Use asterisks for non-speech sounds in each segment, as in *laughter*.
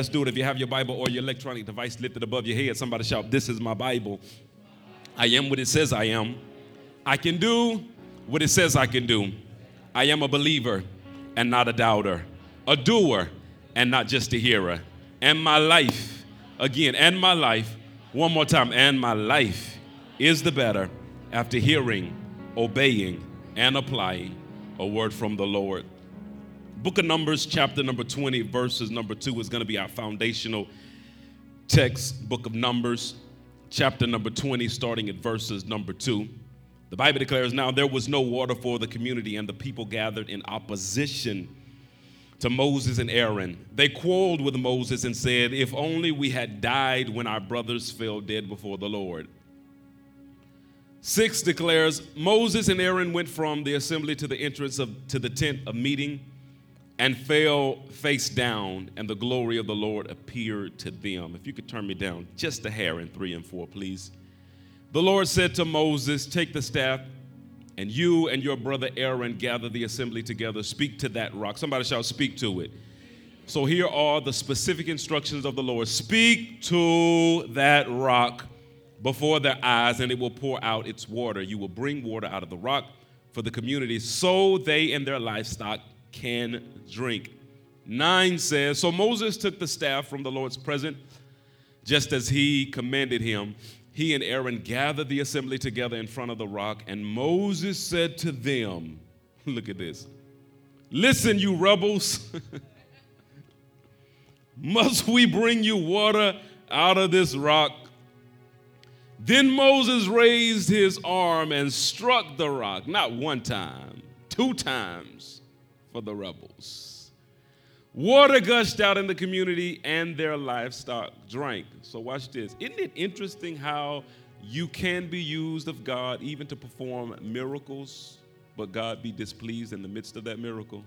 Let's do it. If you have your Bible or your electronic device lifted above your head, somebody shout, This is my Bible. I am what it says I am. I can do what it says I can do. I am a believer and not a doubter, a doer and not just a hearer. And my life, again, and my life, one more time, and my life is the better after hearing, obeying, and applying a word from the Lord. Book of Numbers, chapter number 20, verses number 2 is going to be our foundational text. Book of Numbers, chapter number 20, starting at verses number 2. The Bible declares, Now there was no water for the community, and the people gathered in opposition to Moses and Aaron. They quarreled with Moses and said, If only we had died when our brothers fell dead before the Lord. Six declares, Moses and Aaron went from the assembly to the entrance of to the tent of meeting and fell face down, and the glory of the Lord appeared to them. If you could turn me down just a hair in three and four, please. The Lord said to Moses, Take the staff, and you and your brother Aaron gather the assembly together. Speak to that rock. Somebody shall speak to it. So here are the specific instructions of the Lord Speak to that rock before their eyes, and it will pour out its water. You will bring water out of the rock for the community so they and their livestock can drink. 9 says So Moses took the staff from the Lord's presence, just as he commanded him. He and Aaron gathered the assembly together in front of the rock, and Moses said to them, *laughs* Look at this. Listen, you rebels. *laughs* Must we bring you water out of this rock? Then Moses raised his arm and struck the rock, not one time, two times for the rebels. Water gushed out in the community and their livestock drank. So, watch this. Isn't it interesting how you can be used of God even to perform miracles, but God be displeased in the midst of that miracle?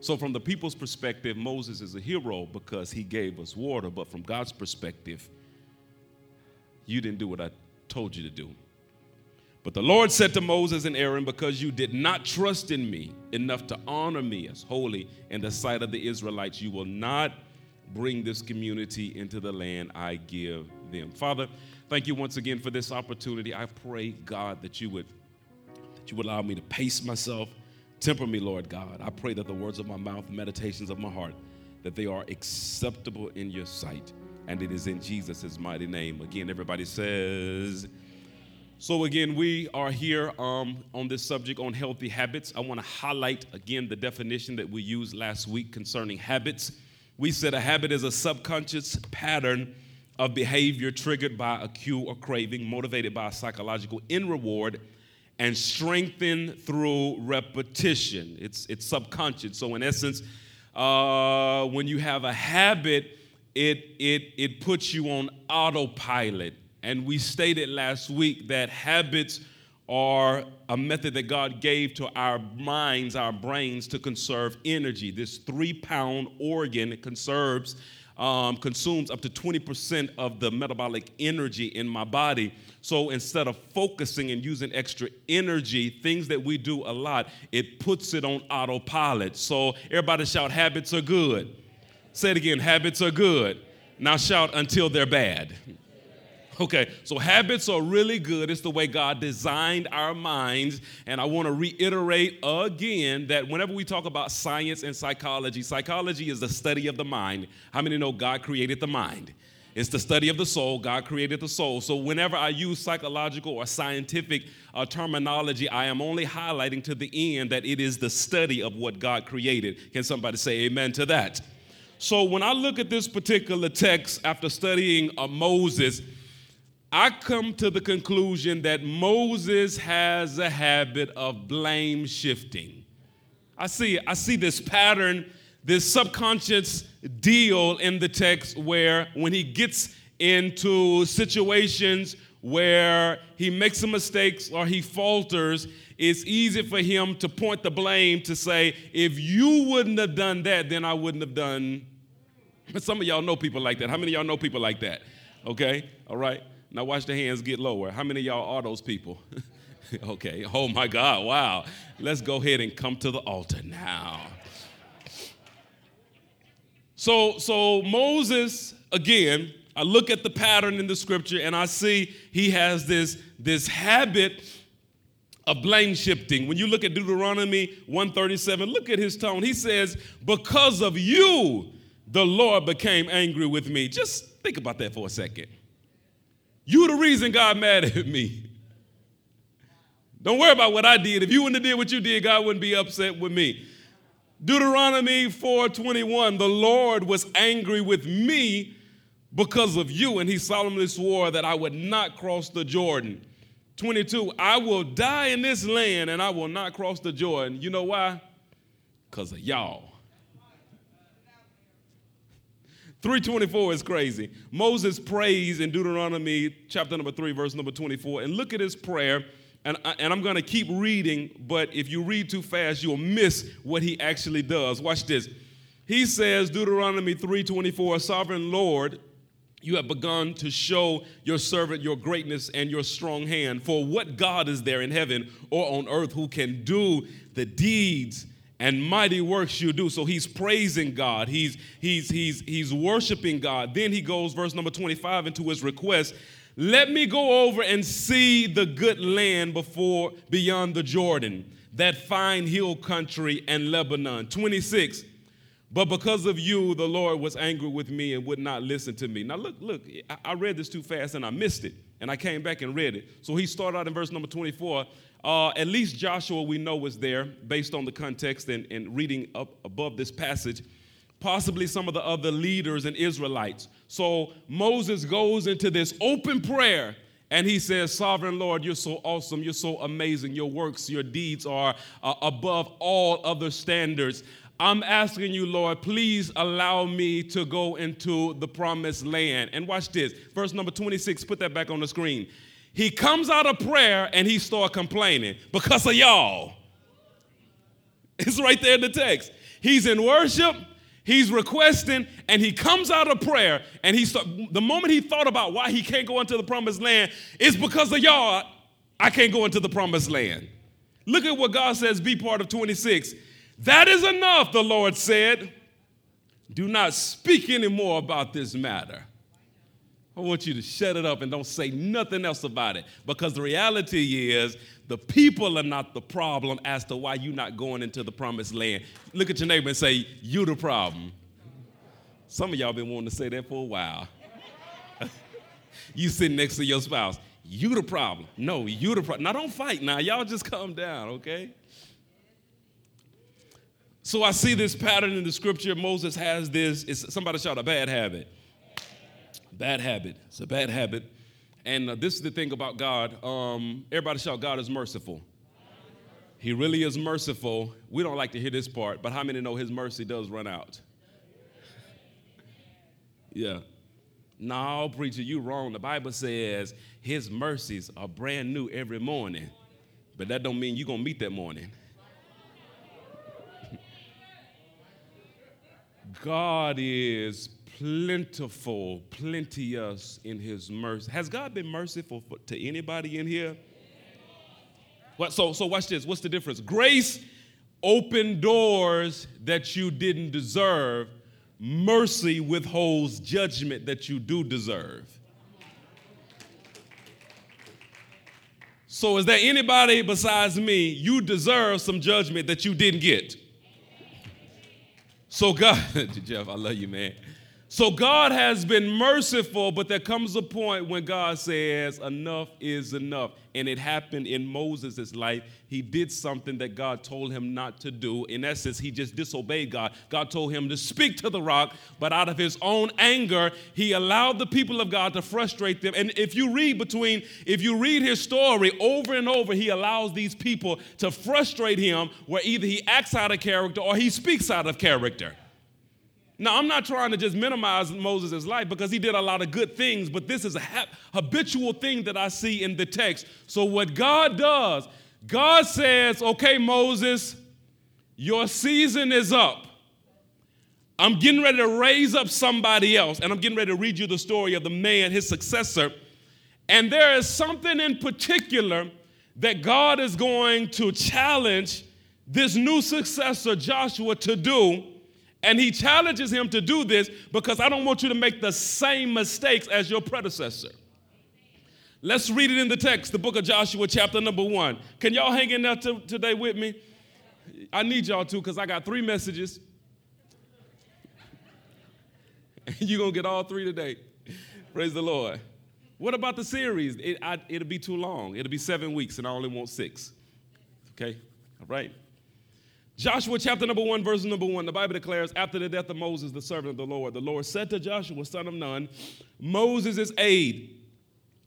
So, from the people's perspective, Moses is a hero because he gave us water, but from God's perspective, you didn't do what I told you to do. But the Lord said to Moses and Aaron, Because you did not trust in me enough to honor me as holy in the sight of the Israelites, you will not bring this community into the land I give them. Father, thank you once again for this opportunity. I pray, God, that you would that you would allow me to pace myself, temper me, Lord God. I pray that the words of my mouth, meditations of my heart, that they are acceptable in your sight. And it is in Jesus' mighty name. Again, everybody says, so, again, we are here um, on this subject on healthy habits. I want to highlight again the definition that we used last week concerning habits. We said a habit is a subconscious pattern of behavior triggered by a cue or craving, motivated by a psychological end reward, and strengthened through repetition. It's, it's subconscious. So, in essence, uh, when you have a habit, it, it, it puts you on autopilot and we stated last week that habits are a method that God gave to our minds, our brains, to conserve energy. This three pound organ conserves, um, consumes up to 20% of the metabolic energy in my body. So instead of focusing and using extra energy, things that we do a lot, it puts it on autopilot. So everybody shout, habits are good. Say it again, habits are good. Now shout until they're bad. Okay, so habits are really good. It's the way God designed our minds. And I want to reiterate again that whenever we talk about science and psychology, psychology is the study of the mind. How many know God created the mind? It's the study of the soul. God created the soul. So whenever I use psychological or scientific uh, terminology, I am only highlighting to the end that it is the study of what God created. Can somebody say amen to that? So when I look at this particular text after studying uh, Moses, I come to the conclusion that Moses has a habit of blame shifting. I see, I see this pattern, this subconscious deal in the text where when he gets into situations where he makes some mistakes or he falters, it's easy for him to point the blame to say, if you wouldn't have done that, then I wouldn't have done. Some of y'all know people like that. How many of y'all know people like that? Okay, all right. Now watch the hands get lower. How many y'all are those people? *laughs* okay. Oh my God. Wow. Let's go ahead and come to the altar now. So, so Moses, again, I look at the pattern in the scripture and I see he has this, this habit of blame shifting. When you look at Deuteronomy 137, look at his tone. He says, Because of you, the Lord became angry with me. Just think about that for a second. You the reason God mad at me. Don't worry about what I did. If you wouldn't have did what you did, God wouldn't be upset with me. Deuteronomy 4:21, the Lord was angry with me because of you, and he solemnly swore that I would not cross the Jordan. 22, I will die in this land and I will not cross the Jordan. You know why? Because of y'all. 324 is crazy. Moses prays in Deuteronomy chapter number 3, verse number 24. And look at his prayer. And, I, and I'm going to keep reading, but if you read too fast, you'll miss what he actually does. Watch this. He says, Deuteronomy 3:24, Sovereign Lord, you have begun to show your servant your greatness and your strong hand. For what God is there in heaven or on earth who can do the deeds and mighty works you do. So he's praising God. He's he's he's he's worshiping God. Then he goes verse number 25 into his request. Let me go over and see the good land before beyond the Jordan, that fine hill country and Lebanon. 26. But because of you, the Lord was angry with me and would not listen to me. Now, look, look, I read this too fast and I missed it. And I came back and read it. So he started out in verse number 24. Uh, at least Joshua, we know, was there based on the context and, and reading up above this passage. Possibly some of the other leaders and Israelites. So Moses goes into this open prayer and he says, Sovereign Lord, you're so awesome. You're so amazing. Your works, your deeds are uh, above all other standards. I'm asking you, Lord, please allow me to go into the promised land. And watch this. Verse number 26, put that back on the screen. He comes out of prayer and he start complaining because of y'all. It's right there in the text. He's in worship, he's requesting, and he comes out of prayer and he start, the moment he thought about why he can't go into the promised land is because of y'all. I can't go into the promised land. Look at what God says, be part of 26. That is enough, the Lord said. Do not speak anymore about this matter. I want you to shut it up and don't say nothing else about it because the reality is the people are not the problem as to why you're not going into the promised land. Look at your neighbor and say, You the problem. Some of y'all been wanting to say that for a while. *laughs* you sitting next to your spouse, you the problem. No, you the problem. Now don't fight now. Y'all just calm down, okay? So I see this pattern in the scripture. Moses has this. It's somebody shout a bad habit. Bad habit. It's a bad habit. And uh, this is the thing about God. Um, everybody shout, God is merciful. He really is merciful. We don't like to hear this part, but how many know His mercy does run out? *laughs* yeah. No, preacher, you wrong. The Bible says His mercies are brand new every morning, but that don't mean you're gonna meet that morning. *laughs* God is plentiful, plenteous in his mercy. Has God been merciful for, to anybody in here? What, so, so watch this. What's the difference? Grace opened doors that you didn't deserve. Mercy withholds judgment that you do deserve. So, is there anybody besides me you deserve some judgment that you didn't get? So, God, *laughs* Jeff, I love you, man. So God has been merciful, but there comes a point when God says, enough is enough. And it happened in Moses' life. He did something that God told him not to do. In essence, he just disobeyed God. God told him to speak to the rock, but out of his own anger, he allowed the people of God to frustrate them. And if you read between, if you read his story over and over, he allows these people to frustrate him where either he acts out of character or he speaks out of character. Now, I'm not trying to just minimize Moses' life because he did a lot of good things, but this is a habitual thing that I see in the text. So, what God does, God says, okay, Moses, your season is up. I'm getting ready to raise up somebody else, and I'm getting ready to read you the story of the man, his successor. And there is something in particular that God is going to challenge this new successor, Joshua, to do And he challenges him to do this because I don't want you to make the same mistakes as your predecessor. Let's read it in the text, the book of Joshua, chapter number one. Can y'all hang in there t- today with me? I need y'all to because I got three messages. *laughs* You're going to get all three today. Praise the Lord. What about the series? It, I, it'll be too long. It'll be seven weeks, and I only want six. Okay? All right? Joshua chapter number one, verse number one, the Bible declares, after the death of Moses, the servant of the Lord, the Lord said to Joshua, son of Nun, Moses' is aide.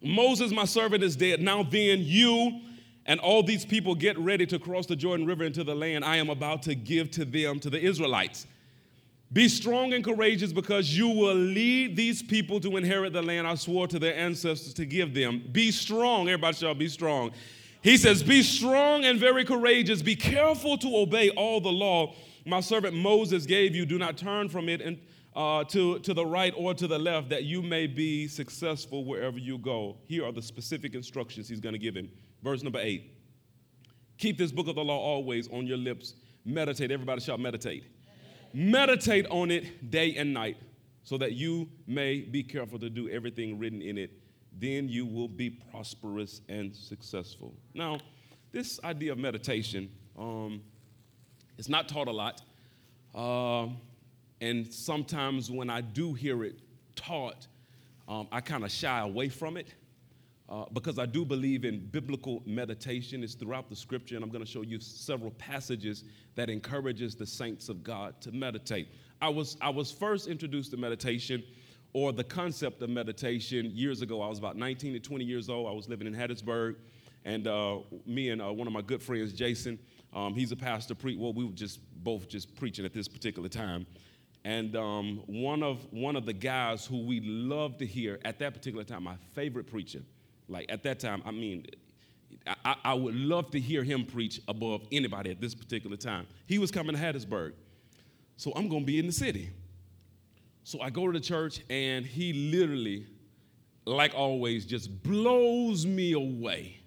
Moses, my servant, is dead. Now then, you and all these people get ready to cross the Jordan River into the land I am about to give to them, to the Israelites. Be strong and courageous because you will lead these people to inherit the land I swore to their ancestors to give them. Be strong. Everybody shall be strong. He says, Be strong and very courageous. Be careful to obey all the law my servant Moses gave you. Do not turn from it and, uh, to, to the right or to the left, that you may be successful wherever you go. Here are the specific instructions he's going to give him. Verse number eight Keep this book of the law always on your lips. Meditate. Everybody shall meditate Meditate on it day and night so that you may be careful to do everything written in it. Then you will be prosperous and successful. Now, this idea of meditation um, is not taught a lot. Uh, and sometimes when I do hear it taught, um, I kind of shy away from it. Uh, because I do believe in biblical meditation. It's throughout the scripture, and I'm going to show you several passages that encourages the saints of God to meditate. I was, I was first introduced to meditation or the concept of meditation years ago. I was about 19 to 20 years old. I was living in Hattiesburg, and uh, me and uh, one of my good friends, Jason, um, he's a pastor. Pre- well, we were just both just preaching at this particular time. And um, one, of, one of the guys who we loved to hear at that particular time, my favorite preacher, like at that time, I mean, I, I, would love to hear him preach above anybody at this particular time. He was coming to Hattiesburg. So I'm going to be in the city. So I go to the church, and he literally, like always, just blows me away.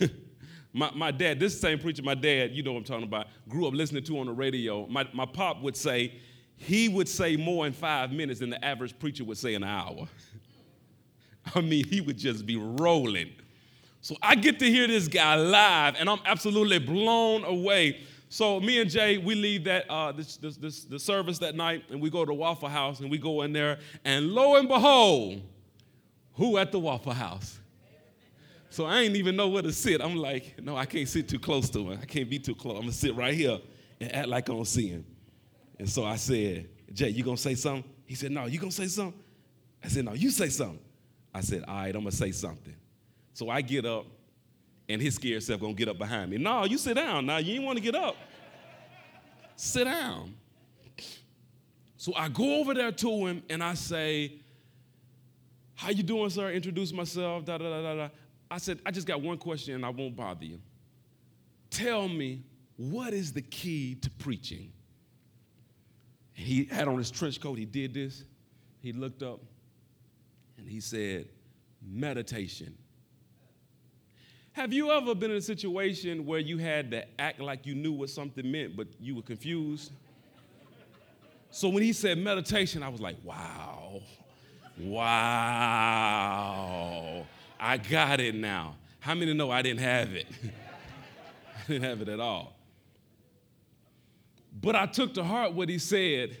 *laughs* my, my dad, this same preacher, my dad, you know what I'm talking about, grew up listening to on the radio. My, my pop would say, he would say more in five minutes than the average preacher would say in an hour. *laughs* I mean, he would just be rolling. So I get to hear this guy live, and I'm absolutely blown away. So me and Jay, we leave that uh, this, this, this, the service that night, and we go to Waffle House, and we go in there, and lo and behold, who at the Waffle House? So I ain't even know where to sit. I'm like, no, I can't sit too close to him. I can't be too close. I'm gonna sit right here and act like I don't see him. And so I said, Jay, you gonna say something? He said, no, you gonna say something? I said, no, you say something. I said, all right, I'm gonna say something. So I get up, and his scared self gonna get up behind me. No, you sit down. Now you ain't want to get up. sit down. So I go over there to him and I say, How you doing, sir? Introduce myself. Da da da da da. I said, I just got one question and I won't bother you. Tell me, what is the key to preaching? And He had on his trench coat, he did this. He looked up, and he said, meditation. Have you ever been in a situation where you had to act like you knew what something meant, but you were confused? So when he said meditation, I was like, wow, wow, I got it now. How many know I didn't have it? *laughs* I didn't have it at all. But I took to heart what he said,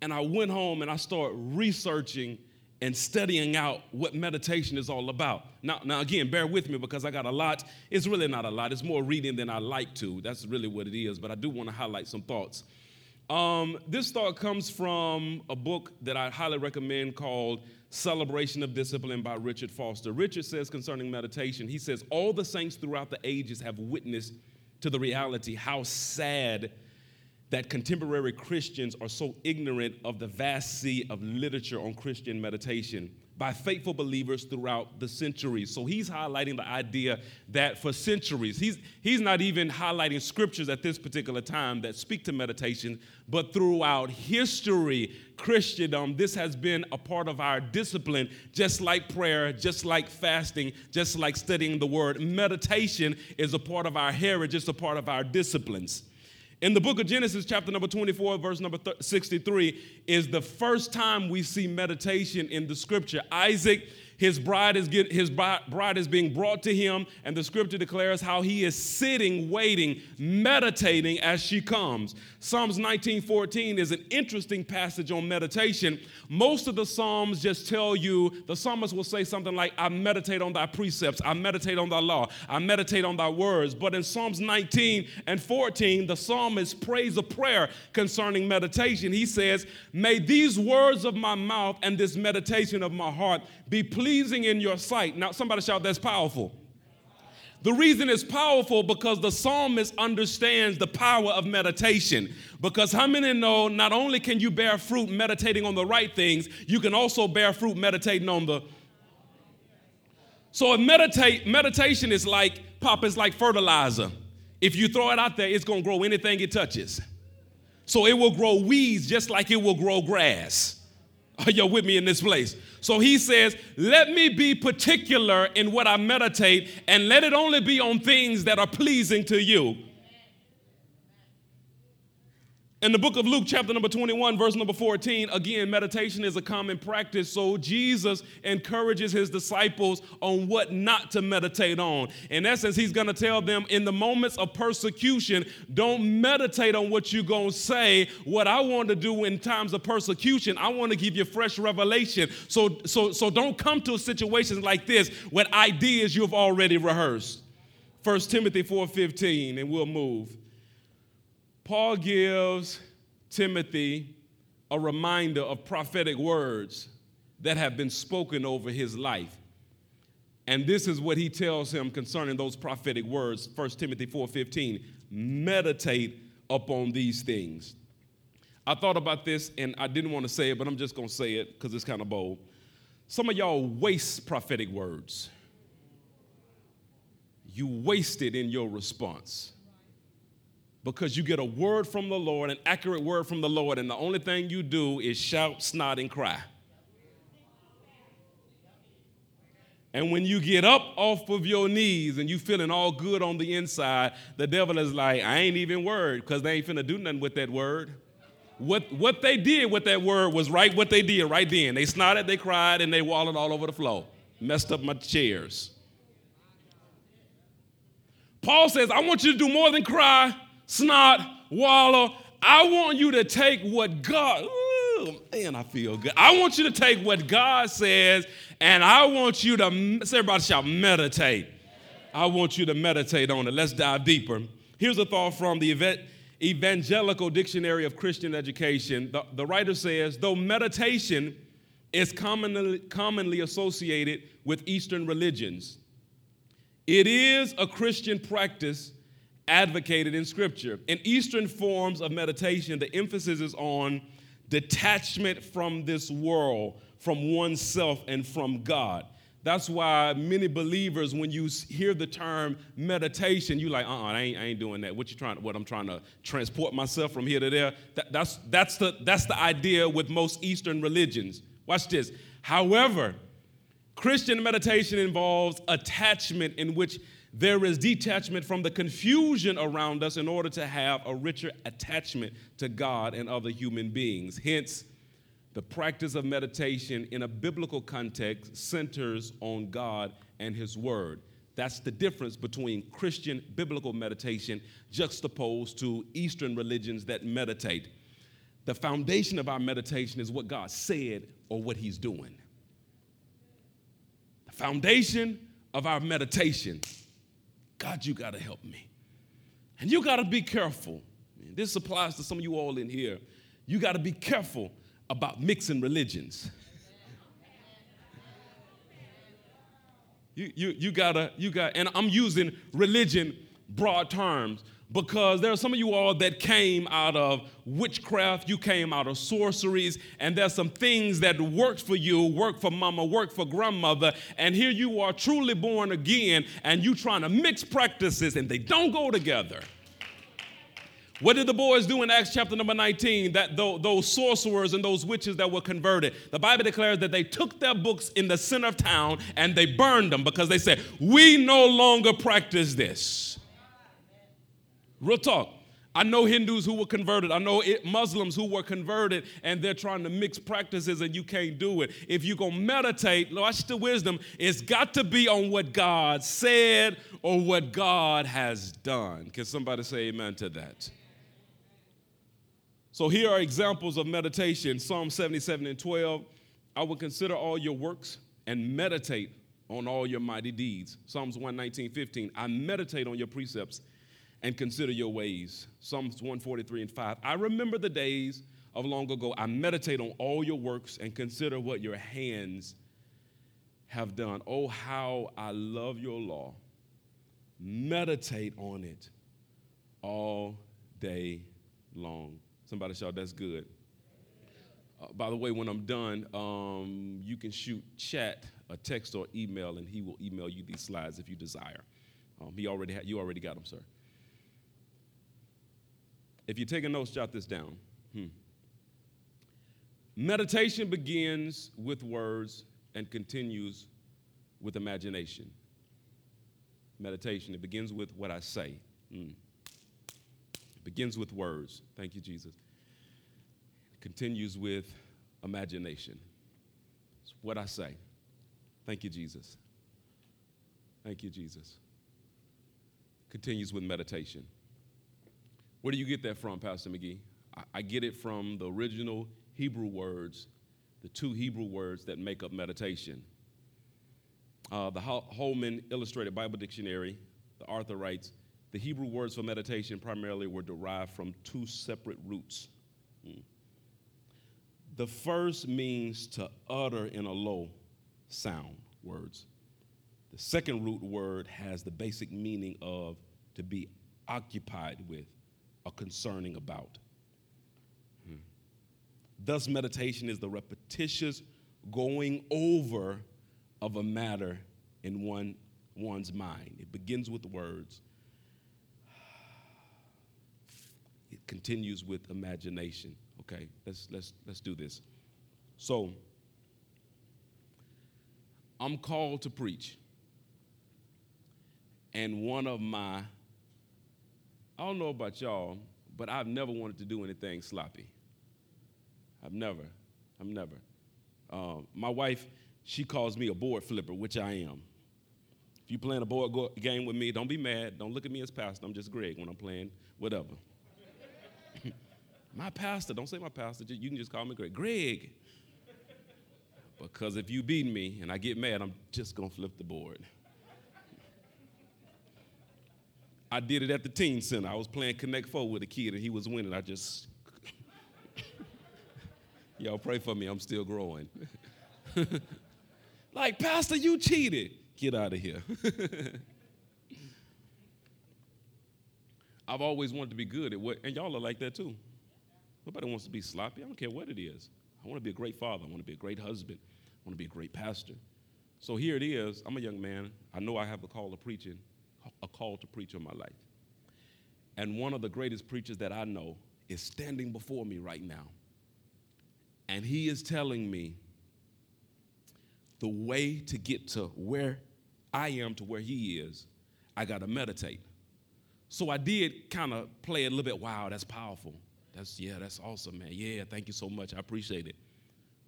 and I went home and I started researching and studying out what meditation is all about. Now, now again, bear with me because I got a lot. It's really not a lot. It's more reading than I like to. That's really what it is. But I do want to highlight some thoughts. Um, this thought comes from a book that I highly recommend called Celebration of Discipline by Richard Foster. Richard says concerning meditation, he says, All the saints throughout the ages have witnessed to the reality how sad that contemporary Christians are so ignorant of the vast sea of literature on Christian meditation by faithful believers throughout the centuries. So he's highlighting the idea that for centuries, he's, he's not even highlighting scriptures at this particular time that speak to meditation, but throughout history, Christendom, this has been a part of our discipline, just like prayer, just like fasting, just like studying the word. Meditation is a part of our heritage, it's a part of our disciplines. In the book of Genesis, chapter number 24, verse number 63, is the first time we see meditation in the scripture. Isaac his bride is get, his bride is being brought to him, and the scripture declares how he is sitting, waiting, meditating as she comes. Psalms 19:14 is an interesting passage on meditation. Most of the psalms just tell you the psalmist will say something like, "I meditate on thy precepts, I meditate on thy law, I meditate on thy words." But in Psalms 19 and 14, the psalmist prays a prayer concerning meditation. He says, "May these words of my mouth and this meditation of my heart be pleasing in your sight. Now, somebody shout, that's powerful. The reason it's powerful because the psalmist understands the power of meditation. Because how many know not only can you bear fruit meditating on the right things, you can also bear fruit meditating on the. So a meditate, meditation is like pop is like fertilizer. If you throw it out there, it's gonna grow anything it touches. So it will grow weeds just like it will grow grass. Are you with me in this place? So he says, Let me be particular in what I meditate, and let it only be on things that are pleasing to you. In the book of Luke, chapter number 21, verse number 14, again, meditation is a common practice. So Jesus encourages his disciples on what not to meditate on. In essence, he's going to tell them in the moments of persecution, don't meditate on what you're going to say. What I want to do in times of persecution, I want to give you fresh revelation. So, so, so don't come to situations like this with ideas you've already rehearsed. 1 Timothy 4:15, and we'll move. Paul gives Timothy a reminder of prophetic words that have been spoken over his life. And this is what he tells him concerning those prophetic words, 1 Timothy 4:15. Meditate upon these things. I thought about this and I didn't want to say it, but I'm just going to say it because it's kind of bold. Some of y'all waste prophetic words. You waste it in your response because you get a word from the Lord, an accurate word from the Lord, and the only thing you do is shout, snot, and cry. And when you get up off of your knees and you feeling all good on the inside, the devil is like, I ain't even worried because they ain't finna do nothing with that word. What, what they did with that word was right what they did right then. They snotted, they cried, and they wallowed all over the floor. Messed up my chairs. Paul says, I want you to do more than cry snot, wallow. I want you to take what God, ooh, man, I feel good. I want you to take what God says and I want you to, say everybody shout, meditate. I want you to meditate on it. Let's dive deeper. Here's a thought from the Evangelical Dictionary of Christian Education. The, the writer says, though meditation is commonly, commonly associated with Eastern religions, it is a Christian practice advocated in Scripture. In Eastern forms of meditation, the emphasis is on detachment from this world, from oneself, and from God. That's why many believers, when you hear the term meditation, you like, uh-uh, I ain't, I ain't doing that. What you trying? To, what I'm trying to transport myself from here to there. That, that's that's the that's the idea with most Eastern religions. Watch this. However, Christian meditation involves attachment in which there is detachment from the confusion around us in order to have a richer attachment to God and other human beings. Hence, the practice of meditation in a biblical context centers on God and His Word. That's the difference between Christian biblical meditation juxtaposed to Eastern religions that meditate. The foundation of our meditation is what God said or what He's doing. The foundation of our meditation God, you got to help me. And you got to be careful. This applies to some of you all in here. You got to be careful about mixing religions. You, you, you gotta, you got, and I'm using religion broad terms because there are some of you all that came out of witchcraft, you came out of sorceries, and there's some things that worked for you, worked for mama, worked for grandmother, and here you are truly born again, and you trying to mix practices, and they don't go together. What did the boys do in Acts chapter number 19? That those sorcerers and those witches that were converted, the Bible declares that they took their books in the center of town and they burned them because they said, We no longer practice this. Real talk. I know Hindus who were converted. I know it, Muslims who were converted and they're trying to mix practices and you can't do it. If you're going to meditate, watch the wisdom, it's got to be on what God said or what God has done. Can somebody say amen to that? So here are examples of meditation Psalm 77 and 12. I will consider all your works and meditate on all your mighty deeds. Psalms 119, 15. I meditate on your precepts and consider your ways. Psalms 143 and 5. I remember the days of long ago. I meditate on all your works and consider what your hands have done. Oh, how I love your law. Meditate on it all day long. Somebody shout, that's good. Uh, by the way, when I'm done, um, you can shoot Chad, a text, or email, and he will email you these slides if you desire. Um, he already ha- you already got them, sir. If you're taking notes, jot this down. Hmm. Meditation begins with words and continues with imagination. Meditation, it begins with what I say. Hmm. It begins with words. Thank you, Jesus. It continues with imagination. It's what I say. Thank you, Jesus. Thank you, Jesus. Continues with meditation. Where do you get that from, Pastor McGee? I, get it from the original Hebrew words, the two Hebrew words that make up meditation. Uh, the Holman Illustrated Bible Dictionary, the author writes, the Hebrew words for meditation primarily were derived from two separate roots. Hmm. The first means to utter in a low sound, words. The second root word has the basic meaning of to be occupied with are concerning about. Hmm. Thus, meditation is the repetitious going over of a matter in one, one's mind. It begins with words, it continues with imagination. Okay, let's, let's, let's do this. So, I'm called to preach. And one of my I don't know about y'all, but I've never wanted to do anything sloppy. I've never. I've never. Um, my wife, she calls me a board flipper, which I am. If you're playing a board go- game with me, don't be mad. Don't look at me as pastor. I'm just Greg when I'm playing whatever. *laughs* my pastor, don't say my pastor. You can just call me Greg. Greg. Because if you beat me and I get mad, I'm just going to flip the board. I did it at the teen center. I was playing Connect Four with a kid and he was winning. I just, *laughs* y'all pray for me. I'm still growing. *laughs* like, Pastor, you cheated. Get out of here. *laughs* I've always wanted to be good at what, and y'all are like that too. Nobody wants to be sloppy. I don't care what it is. I want to be a great father. I want to be a great husband. I want to be a great pastor. So here it is. I'm a young man. I know I have a call of preaching a call to preach in my life. And one of the greatest preachers that I know is standing before me right now. And he is telling me the way to get to where I am to where he is, I got to meditate. So I did kind of play a little bit, wow, that's powerful. That's, yeah, that's awesome, man. Yeah, thank you so much. I appreciate it.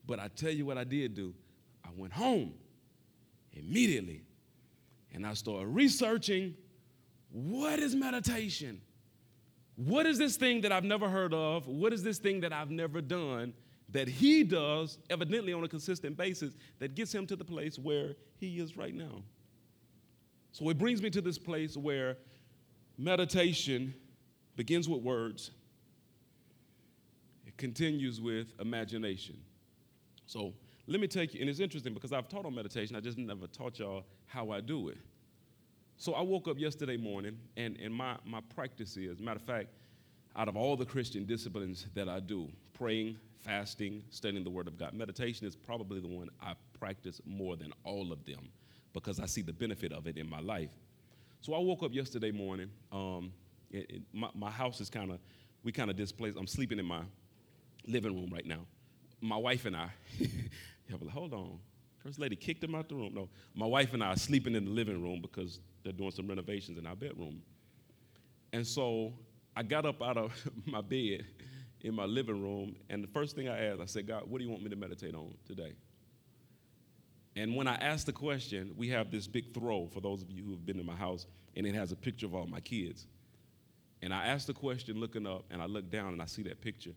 But I tell you what I did do. I went home immediately and I started researching what is meditation? What is this thing that I've never heard of? What is this thing that I've never done that he does, evidently on a consistent basis, that gets him to the place where he is right now? So it brings me to this place where meditation begins with words, it continues with imagination. So let me take you, and it's interesting because I've taught on meditation, I just never taught y'all how I do it. So I woke up yesterday morning, and, and my, my practice is, matter of fact, out of all the Christian disciplines that I do, praying, fasting, studying the Word of God, meditation is probably the one I practice more than all of them because I see the benefit of it in my life. So I woke up yesterday morning. Um, it, it, my, my house is kind of, we kind of displaced. I'm sleeping in my living room right now. My wife and I, *laughs* yeah, like, hold on, First lady kicked him out the room. No, my wife and I are sleeping in the living room because they're doing some renovations in our bedroom. And so I got up out of *laughs* my bed in my living room, and the first thing I asked, I said, God, what do you want me to meditate on today? And when I asked the question, we have this big throw for those of you who have been in my house, and it has a picture of all my kids. And I asked the question looking up, and I look down and I see that picture,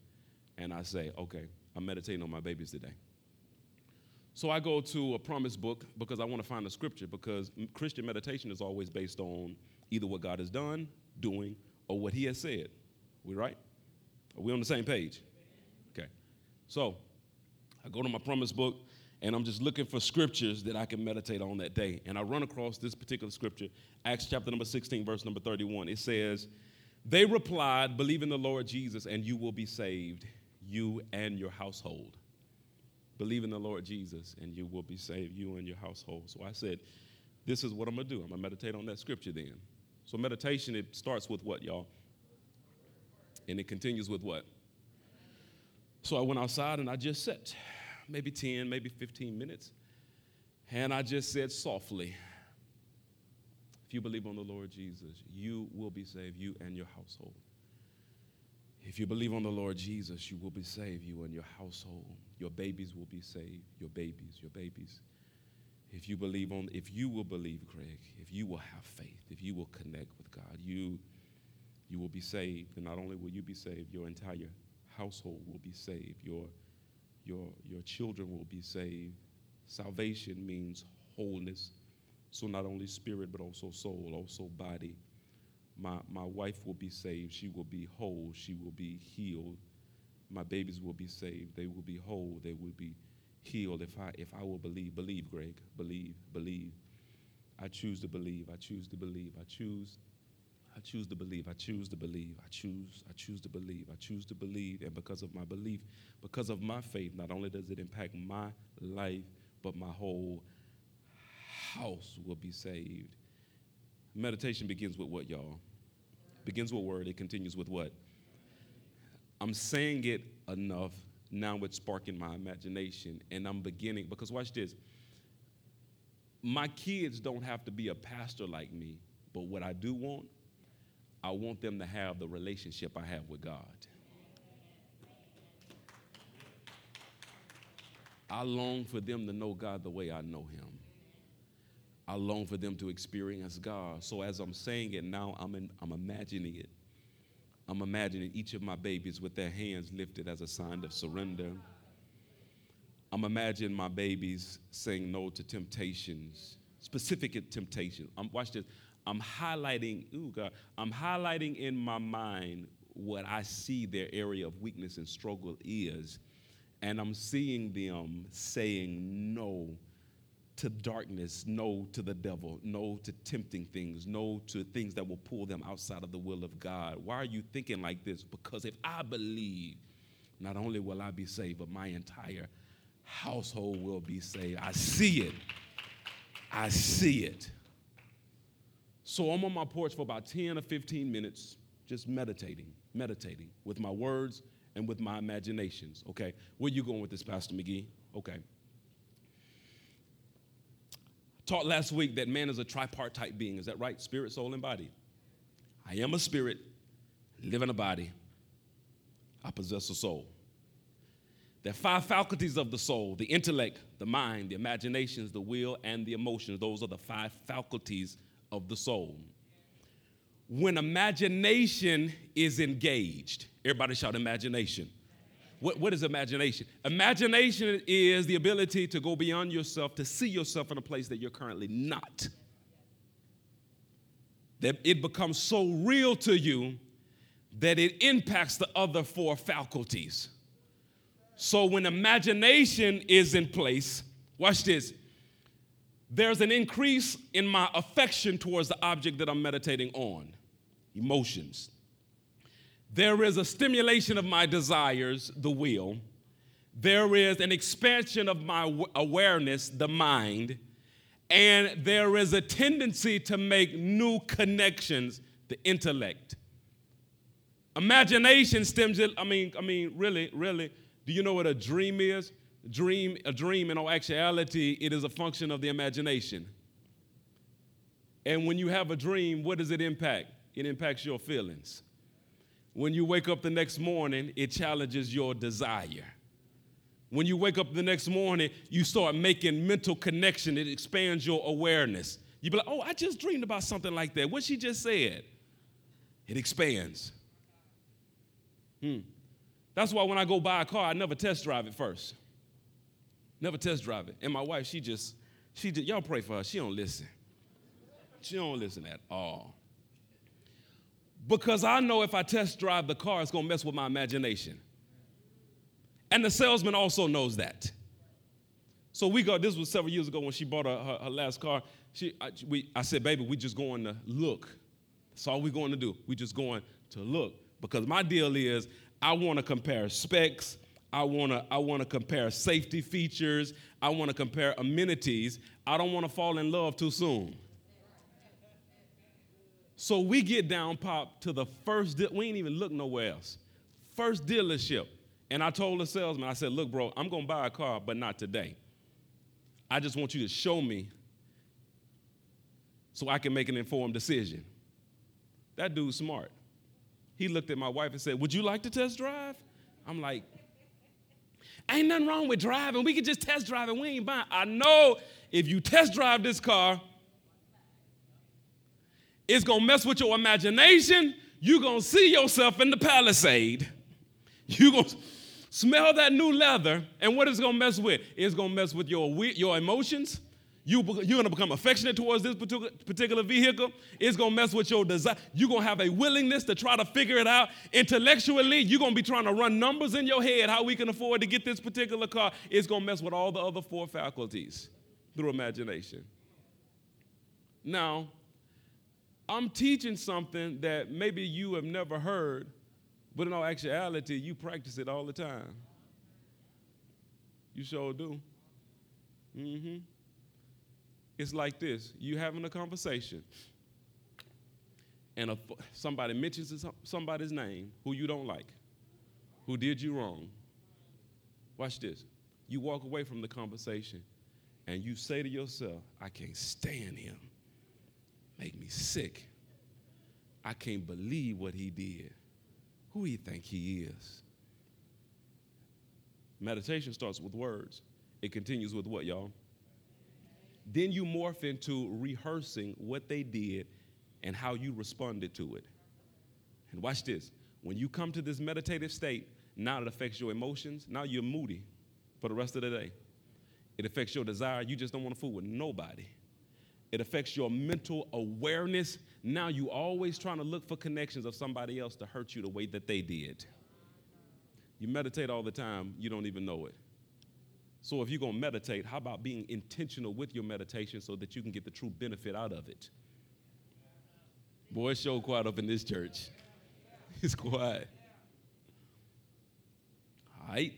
and I say, okay, I'm meditating on my babies today. So I go to a promise book because I want to find a scripture because Christian meditation is always based on either what God has done, doing, or what He has said. We right? Are we on the same page? Okay. So I go to my promise book and I'm just looking for scriptures that I can meditate on that day. And I run across this particular scripture, Acts chapter number 16, verse number 31. It says, They replied, Believe in the Lord Jesus, and you will be saved, you and your household. Believe in the Lord Jesus, and you will be saved, you and your household. So I said, This is what I'm going to do. I'm going to meditate on that scripture then. So meditation, it starts with what, y'all? And it continues with what? So I went outside and I just sat maybe 10, maybe 15 minutes. And I just said softly, if you believe on the Lord Jesus, you will be saved, you and your household. If you believe on the Lord Jesus, you will be saved, you and your household. Your babies will be saved, your babies, your babies. If you believe on, if you will believe, Craig, if you will have faith, if you will connect with God, you, you will be saved. And not only will you be saved, your entire household will be saved. Your your, your children will be saved. Salvation means wholeness. So not only spirit, but also soul, also body. My, my wife will be saved. She will be whole. She will be healed. My babies will be saved. They will be whole. They will be healed. If I, if I will believe, believe, Greg, believe, believe. I choose to believe. I choose to believe. I choose I choose to believe. I choose to believe. I choose. I choose to believe. I choose to believe. And because of my belief, because of my faith, not only does it impact my life, but my whole house will be saved. Meditation begins with what, y'all? Begins with word. It continues with what? I'm saying it enough. Now it's sparking my imagination. And I'm beginning, because watch this. My kids don't have to be a pastor like me, but what I do want I want them to have the relationship I have with God. I long for them to know God the way I know Him. I long for them to experience God. So as I'm saying it now, I'm, in, I'm imagining it. I'm imagining each of my babies with their hands lifted as a sign of surrender. I'm imagining my babies saying no to temptations, specific temptations. I'm, watch this. I'm highlighting, ooh, God, I'm highlighting in my mind what I see their area of weakness and struggle is. And I'm seeing them saying no to darkness, no to the devil, no to tempting things, no to things that will pull them outside of the will of God. Why are you thinking like this? Because if I believe, not only will I be saved, but my entire household will be saved. I see it. I see it. So I'm on my porch for about 10 or 15 minutes, just meditating, meditating with my words and with my imaginations. Okay, where you going with this, Pastor McGee? Okay. Taught last week that man is a tripartite being. Is that right? Spirit, soul, and body. I am a spirit, live in a body. I possess a soul. There are five faculties of the soul the intellect, the mind, the imaginations, the will, and the emotions. Those are the five faculties of the soul. When imagination is engaged, everybody shout imagination. What, what is imagination? Imagination is the ability to go beyond yourself, to see yourself in a place that you're currently not. That it becomes so real to you that it impacts the other four faculties. So when imagination is in place, watch this, there's an increase in my affection towards the object that I'm meditating on emotions. There is a stimulation of my desires, the will. There is an expansion of my awareness, the mind. And there is a tendency to make new connections, the intellect. Imagination stems, I mean, I mean, really, really, do you know what a dream is? dream, a dream in all actuality, it is a function of the imagination. And when you have a dream, what does it impact? It impacts your feelings. When you wake up the next morning, it challenges your desire. When you wake up the next morning, you start making mental connection. It expands your awareness. You be like, oh, I just dreamed about something like that. What she just said. It expands. Hmm. That's why when I go buy a car, I never test drive it first. Never test drive it. And my wife, she just, she just, y'all pray for her. She don't listen. She don't listen at all. Because I know if I test drive the car, it's gonna mess with my imagination. And the salesman also knows that. So we go, this was several years ago when she bought her, her, her last car. She, I, we, I said, baby, we just going to look. That's all we're going to do. We just going to look. Because my deal is I want to compare specs. I want to I want to compare safety features. I want to compare amenities. I don't want to fall in love too soon. So we get down pop to the first we ain't even look nowhere else. First dealership. And I told the salesman, I said, "Look, bro, I'm to buy a car, but not today. I just want you to show me so I can make an informed decision." That dude's smart. He looked at my wife and said, Would you like to test drive? I'm like, Ain't nothing wrong with driving. We can just test drive and we ain't buying. I know if you test drive this car, it's gonna mess with your imagination. You're gonna see yourself in the palisade. You're gonna smell that new leather, and what it's gonna mess with? It's gonna mess with your, your emotions. You, you're gonna become affectionate towards this particular particular vehicle. It's gonna mess with your desire. You're gonna have a willingness to try to figure it out. Intellectually, you're gonna be trying to run numbers in your head how we can afford to get this particular car. It's gonna mess with all the other four faculties through imagination. Now, I'm teaching something that maybe you have never heard, but in all actuality, you practice it all the time. You sure do. Mm-hmm. It's like this you having a conversation, and a, somebody mentions somebody's name who you don't like, who did you wrong. Watch this. You walk away from the conversation and you say to yourself, I can't stand him. Make me sick. I can't believe what he did. Who do you think he is? Meditation starts with words. It continues with what, y'all? Then you morph into rehearsing what they did and how you responded to it. And watch this. When you come to this meditative state, now it affects your emotions. Now you're moody for the rest of the day. It affects your desire. You just don't want to fool with nobody. It affects your mental awareness. Now you always trying to look for connections of somebody else to hurt you the way that they did. You meditate all the time, you don't even know it. So if you're going to meditate, how about being intentional with your meditation so that you can get the true benefit out of it? Boy, so quiet up in this church. *laughs* It's quiet. All right.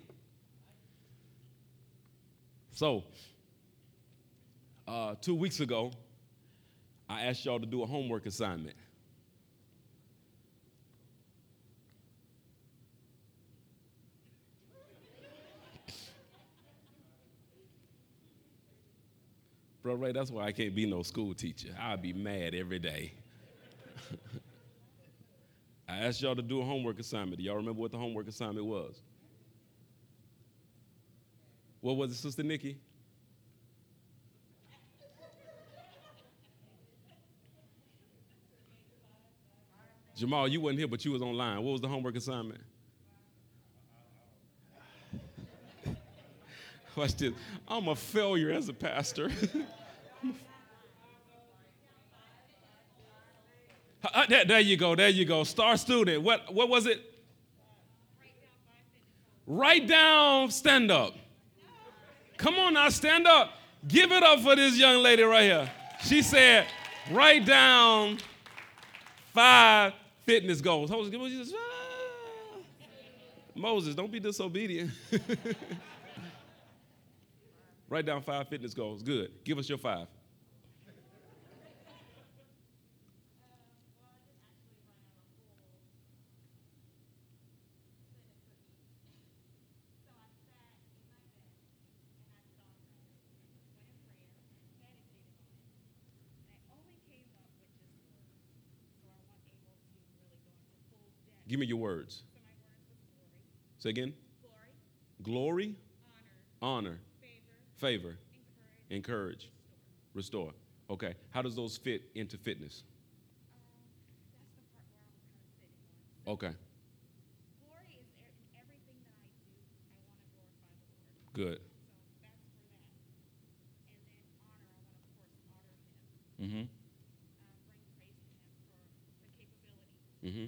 So, uh, two weeks ago, I asked y'all to do a homework assignment. *laughs* Bro, Ray, that's why I can't be no school teacher. I'll be mad every day. *laughs* I asked y'all to do a homework assignment. Do y'all remember what the homework assignment was? What was it, Sister Nikki? Jamal, you wasn't here, but you was online. What was the homework assignment? *laughs* Watch this. I'm a failure as a pastor. *laughs* Uh, there, there, you go. There you go. Star student. What, what was it? Write down, stand up. Come on now, stand up. Give it up for this young lady right here. She said, write down five fitness goals. Ah. Moses, don't be disobedient. *laughs* Write down five fitness goals. Good. Give us your five. Give me your words. So my words was Say again. glory, Glory, honor, honor, favor, favor, encourage, encourage, restore. Okay. How does those fit into fitness? Um, that's the part where I'm kind of. Okay. Glory is in everything that I do. I want to glorify the Lord. Good. So that's for that. And then honor, I want to, of course, honor Him. Mm-hmm. Uh, bring praise to Him for the capability. Mm-hmm.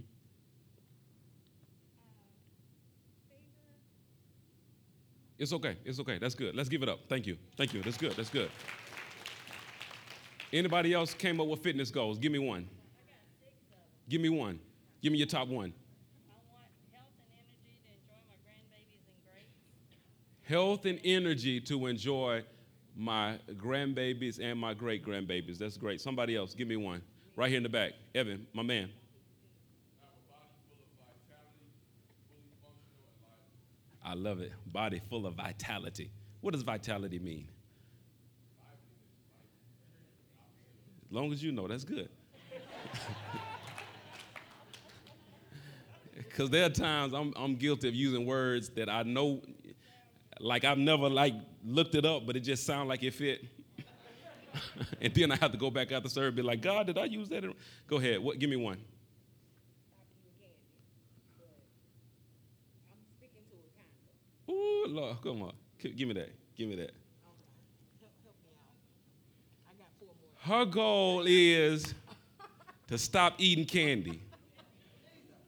Uh, favor, It's okay. It's okay. That's good. Let's give it up. Thank you. Thank you. That's good. That's good. Anybody else came up with fitness goals? Give me one. Give me one. Give me your top one. Health and energy to enjoy my grandbabies and. My great grandbabies. That's great. Somebody else, give me one. Right here in the back. Evan, my man. I love it. Body full of vitality. What does vitality mean? As long as you know, that's good. *laughs* Because there are times I'm, I'm guilty of using words that I know, like I've never like looked it up, but it just sounds like it fit. *laughs* and then I have to go back after service and be like, God, did I use that? Go ahead. What? Give me one. I'm speaking to it kind of. Ooh, Lord, come on. Give me that. Give me that. Her goal is to stop eating candy.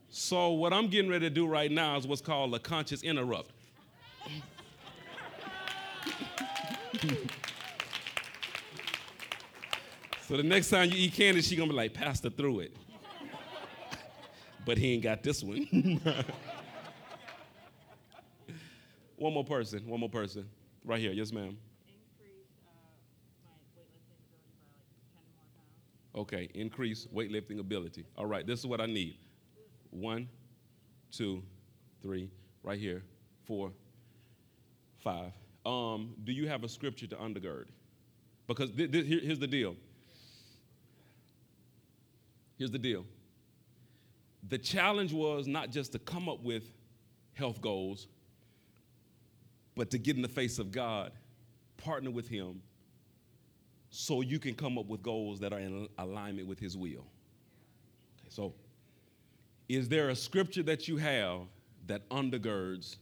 So what I'm getting ready to do right now is what's called a conscious interrupt. so the next time you eat candy, she gonna be like, Pastor through it. *laughs* but he ain't got this one. *laughs* one more person, one more person. Right here, yes, ma'am. Increase my weightlifting ability by like 10 more pounds. Okay, increase weightlifting ability. All right, this is what I need. One, two, three, right here, four, five. Um, do you have a scripture to undergird? Because thi- here- here's the deal. Here's the deal. The challenge was not just to come up with health goals, but to get in the face of God, partner with Him, so you can come up with goals that are in alignment with His will. Okay, so, is there a scripture that you have that undergirds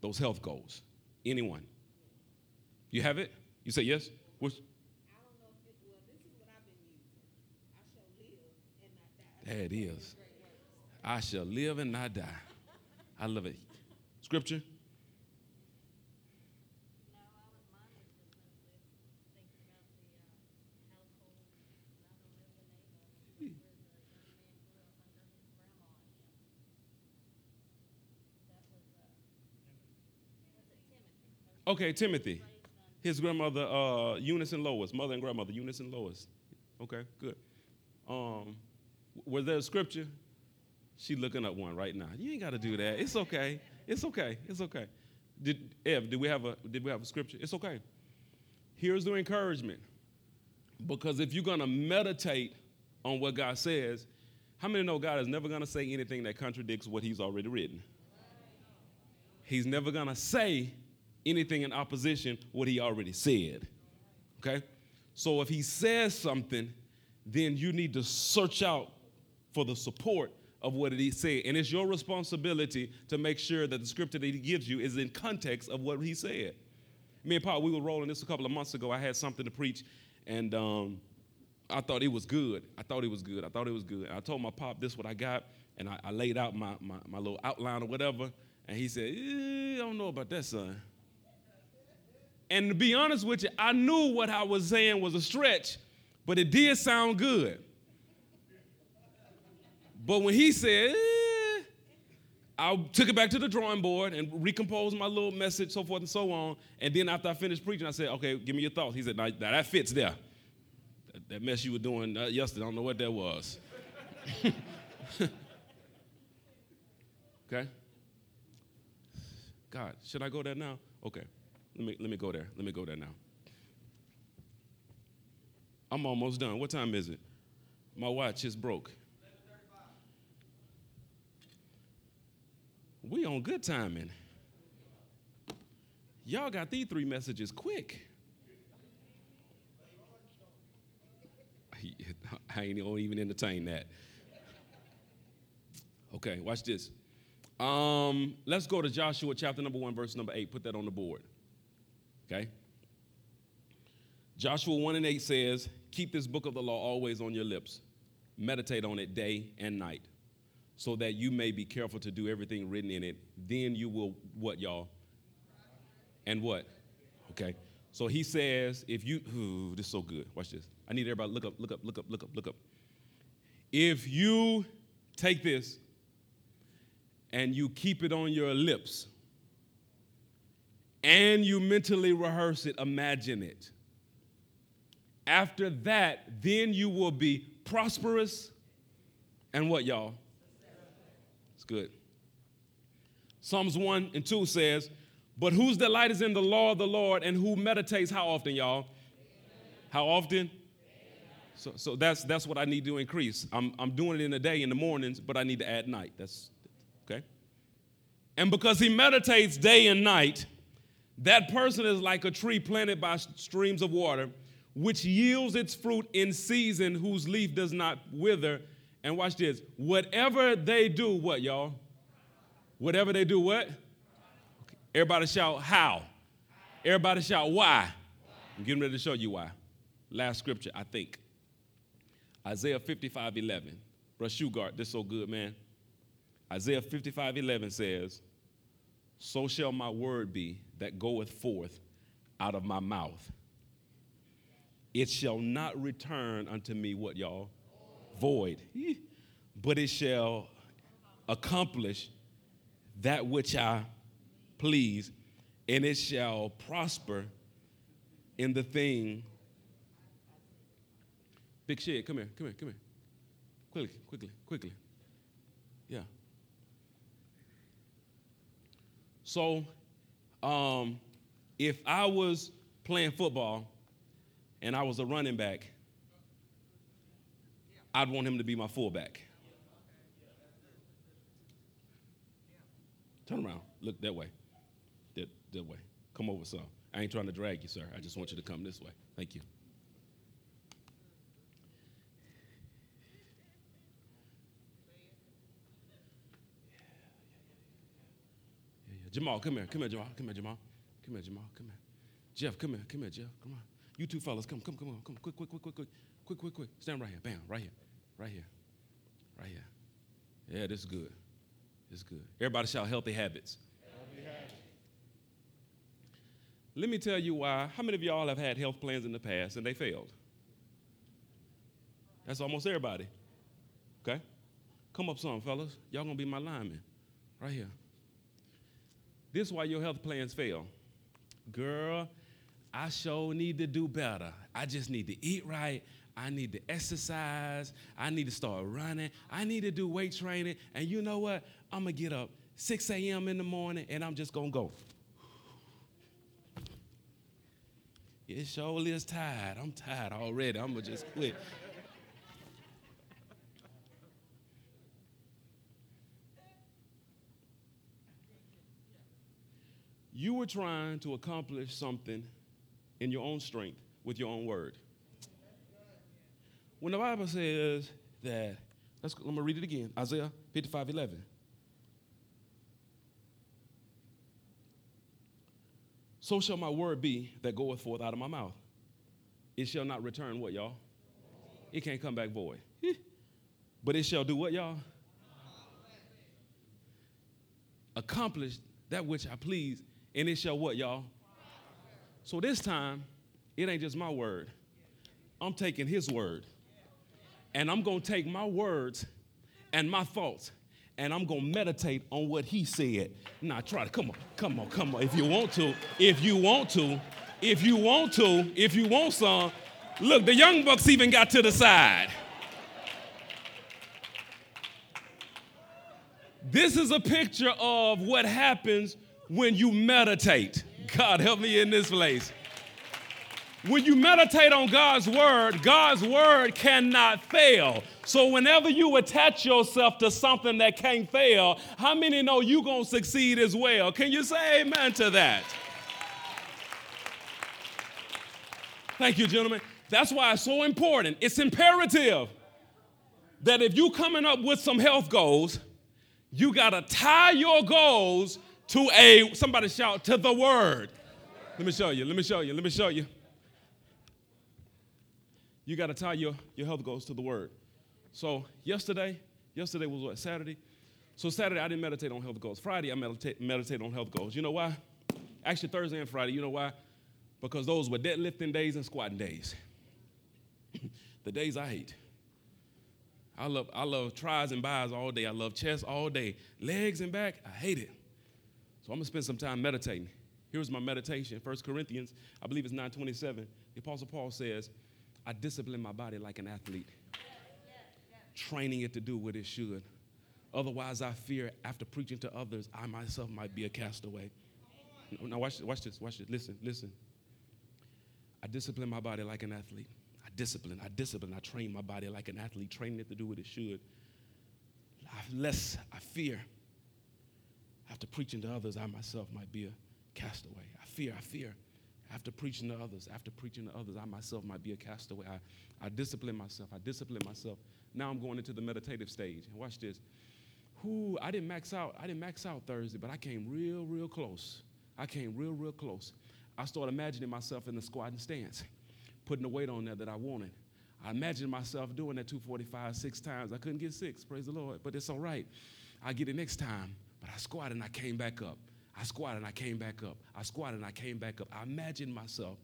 those health goals? Anyone? You have it? You say yes? What's, I don't know if it, well, this is what I've been using. I shall live and not die. there it is. I shall live and not die. I love it. Scripture? No, I was, mine was just mostly thinking about the uh, household. And I don't know the name of it, where the young man grew up under his grandma and him. That was, uh, was it Timothy? Okay, Timothy. His grandmother, uh, Eunice and Lois, mother and grandmother, Eunice and Lois. Okay, good. Um, was there a scripture? She looking up one right now. You ain't got to do that. It's okay. It's okay. It's okay. Did Ev? Did we have a Did we have a scripture? It's okay. Here's the encouragement. Because if you're gonna meditate on what God says, how many know God is never gonna say anything that contradicts what He's already written? He's never gonna say anything in opposition what He already said. Okay? So if He says something, then you need to search out for the support of what did he said. And it's your responsibility to make sure that the scripture that he gives you is in context of what he said. Me and Paul, we were rolling this a couple of months ago. I had something to preach, and um, I thought it was good. I thought it was good. I thought it was good. I told my pop, this is what I got, and I, I laid out my, my, my little outline or whatever, and he said, eh, I don't know about that, son. And to be honest with you, I knew what I was saying was a stretch, but it did sound good. But when he said, eh, I took it back to the drawing board and recomposed my little message, so forth and so on. And then after I finished preaching, I said, okay, give me your thoughts. He said, now, that fits there. That, that mess you were doing uh, yesterday, I don't know what that was. *laughs* okay? God, should I go there now? Okay. Let me let me go there. Let me go there now. I'm almost done. What time is it? My watch is broke. We on good timing. Y'all got these three messages quick. *laughs* I ain't even entertain that. Okay, watch this. Um, let's go to Joshua chapter number one, verse number eight. Put that on the board. Okay. Joshua 1 and 8 says, Keep this book of the law always on your lips. Meditate on it day and night, so that you may be careful to do everything written in it. Then you will, what, y'all? And what? Okay. So he says, if you, *sighs* ooh, this is so good. Watch this. I need everybody look up, look up, look up, look up, look up. If you take this and you keep it on your lips and you mentally rehearse it, imagine it. After that, then you will be prosperous and what, y'all? It's good. Psalms 1 and 2 says, But whose delight is in the law of the Lord and who meditates how often, y'all? How often? So, so that's, that's what I need to increase. I'm, I'm doing it in the day, in the mornings, but I need to add night. That's okay. And because he meditates day and night, that person is like a tree planted by streams of water, which yields its fruit in season, whose leaf does not wither. And watch this whatever they do, what, y'all? Whatever they do, what? Everybody shout, how? Everybody shout, why? I'm getting ready to show you why. Last scripture, I think. Isaiah 55 11. Bruh Shugart, this so good, man. Isaiah 55 11 says, So shall my word be that goeth forth out of my mouth. It shall not return unto me, what y'all? Void. But it shall accomplish that which I please, and it shall prosper in the thing. Big shit, come here, come here, come here. Quickly, quickly, quickly. Yeah. So, um, if I was playing football and I was a running back, I'd want him to be my fullback. Turn around, look that way. That, that way. Come over, son. I ain't trying to drag you, sir. I just want you to come this way. Thank you. Jamal, come here. Come here, Jamal. Come here, Jamal. Come here, Jamal. Come here. Jeff, come here. Come here, Jeff. Come on. You two fellas, come, come, come, on. Come, quick, quick, quick, quick, quick. Quick, quick, quick. Stand right here. Bam, right here. Right here. Right here. Yeah, this is good. This is good. Everybody shout healthy habits. Healthy habits. Let me tell you why. How many of y'all have had health plans in the past and they failed? That's almost everybody. Okay? Come up some, fellas. Y'all gonna be my linemen. Right here. This is why your health plans fail. Girl, I sure need to do better. I just need to eat right. I need to exercise. I need to start running. I need to do weight training. And you know what? I'm gonna get up 6 a.m. in the morning and I'm just gonna go. It sure is tired. I'm tired already. I'm gonna just quit. You were trying to accomplish something in your own strength with your own word. When the Bible says that, let's, I'm gonna read it again Isaiah 55 11. So shall my word be that goeth forth out of my mouth. It shall not return what, y'all? It can't come back void. But it shall do what, y'all? Accomplish that which I please, and it shall what, y'all? So this time, it ain't just my word. I'm taking his word. And I'm going to take my words and my thoughts and I'm going to meditate on what he said. Now try to come on. Come on. Come on. If you want to. If you want to. If you want to. If you want some. Look, the young bucks even got to the side. This is a picture of what happens when you meditate. God help me in this place. when you meditate on God's word, God's word cannot fail. So whenever you attach yourself to something that can't fail, how many know you're going to succeed as well? Can you say amen to that? Thank you, gentlemen. That's why it's so important. It's imperative that if you're coming up with some health goals, you got to tie your goals to a somebody shout to the word. Let me show you. Let me show you. Let me show you. You got to tie your, your health goals to the word. So yesterday, yesterday was what Saturday. So Saturday I didn't meditate on health goals. Friday I meditate meditate on health goals. You know why? Actually Thursday and Friday. You know why? Because those were deadlifting days and squatting days. *laughs* the days I hate. I love, I love tris and bis all day. I love chest all day. Legs and back, I hate it. So I'm gonna spend some time meditating. Here's my meditation. 1 Corinthians, I believe it's 927. The Apostle Paul says, I discipline my body like an athlete, training it to do what it should. Otherwise, I fear after preaching to others, I myself might be a castaway. Now, watch, watch this, watch this. Listen, listen. I discipline my body like an athlete. I discipline, I discipline, I train my body like an athlete, training it to do what it should. I, less I fear. After preaching to others, I myself might be a castaway. I fear, I fear. After preaching to others, after preaching to others, I myself might be a castaway. I, I discipline myself. I discipline myself. Now I'm going into the meditative stage. And watch this. Who I didn't max out. I didn't max out Thursday, but I came real, real close. I came real, real close. I started imagining myself in the squatting stance, putting the weight on there that I wanted. I imagined myself doing that 245 six times. I couldn't get six, praise the Lord, but it's all right. I get it next time. But I squatted and I came back up. I squatted and I came back up. I squatted and I came back up. I imagined myself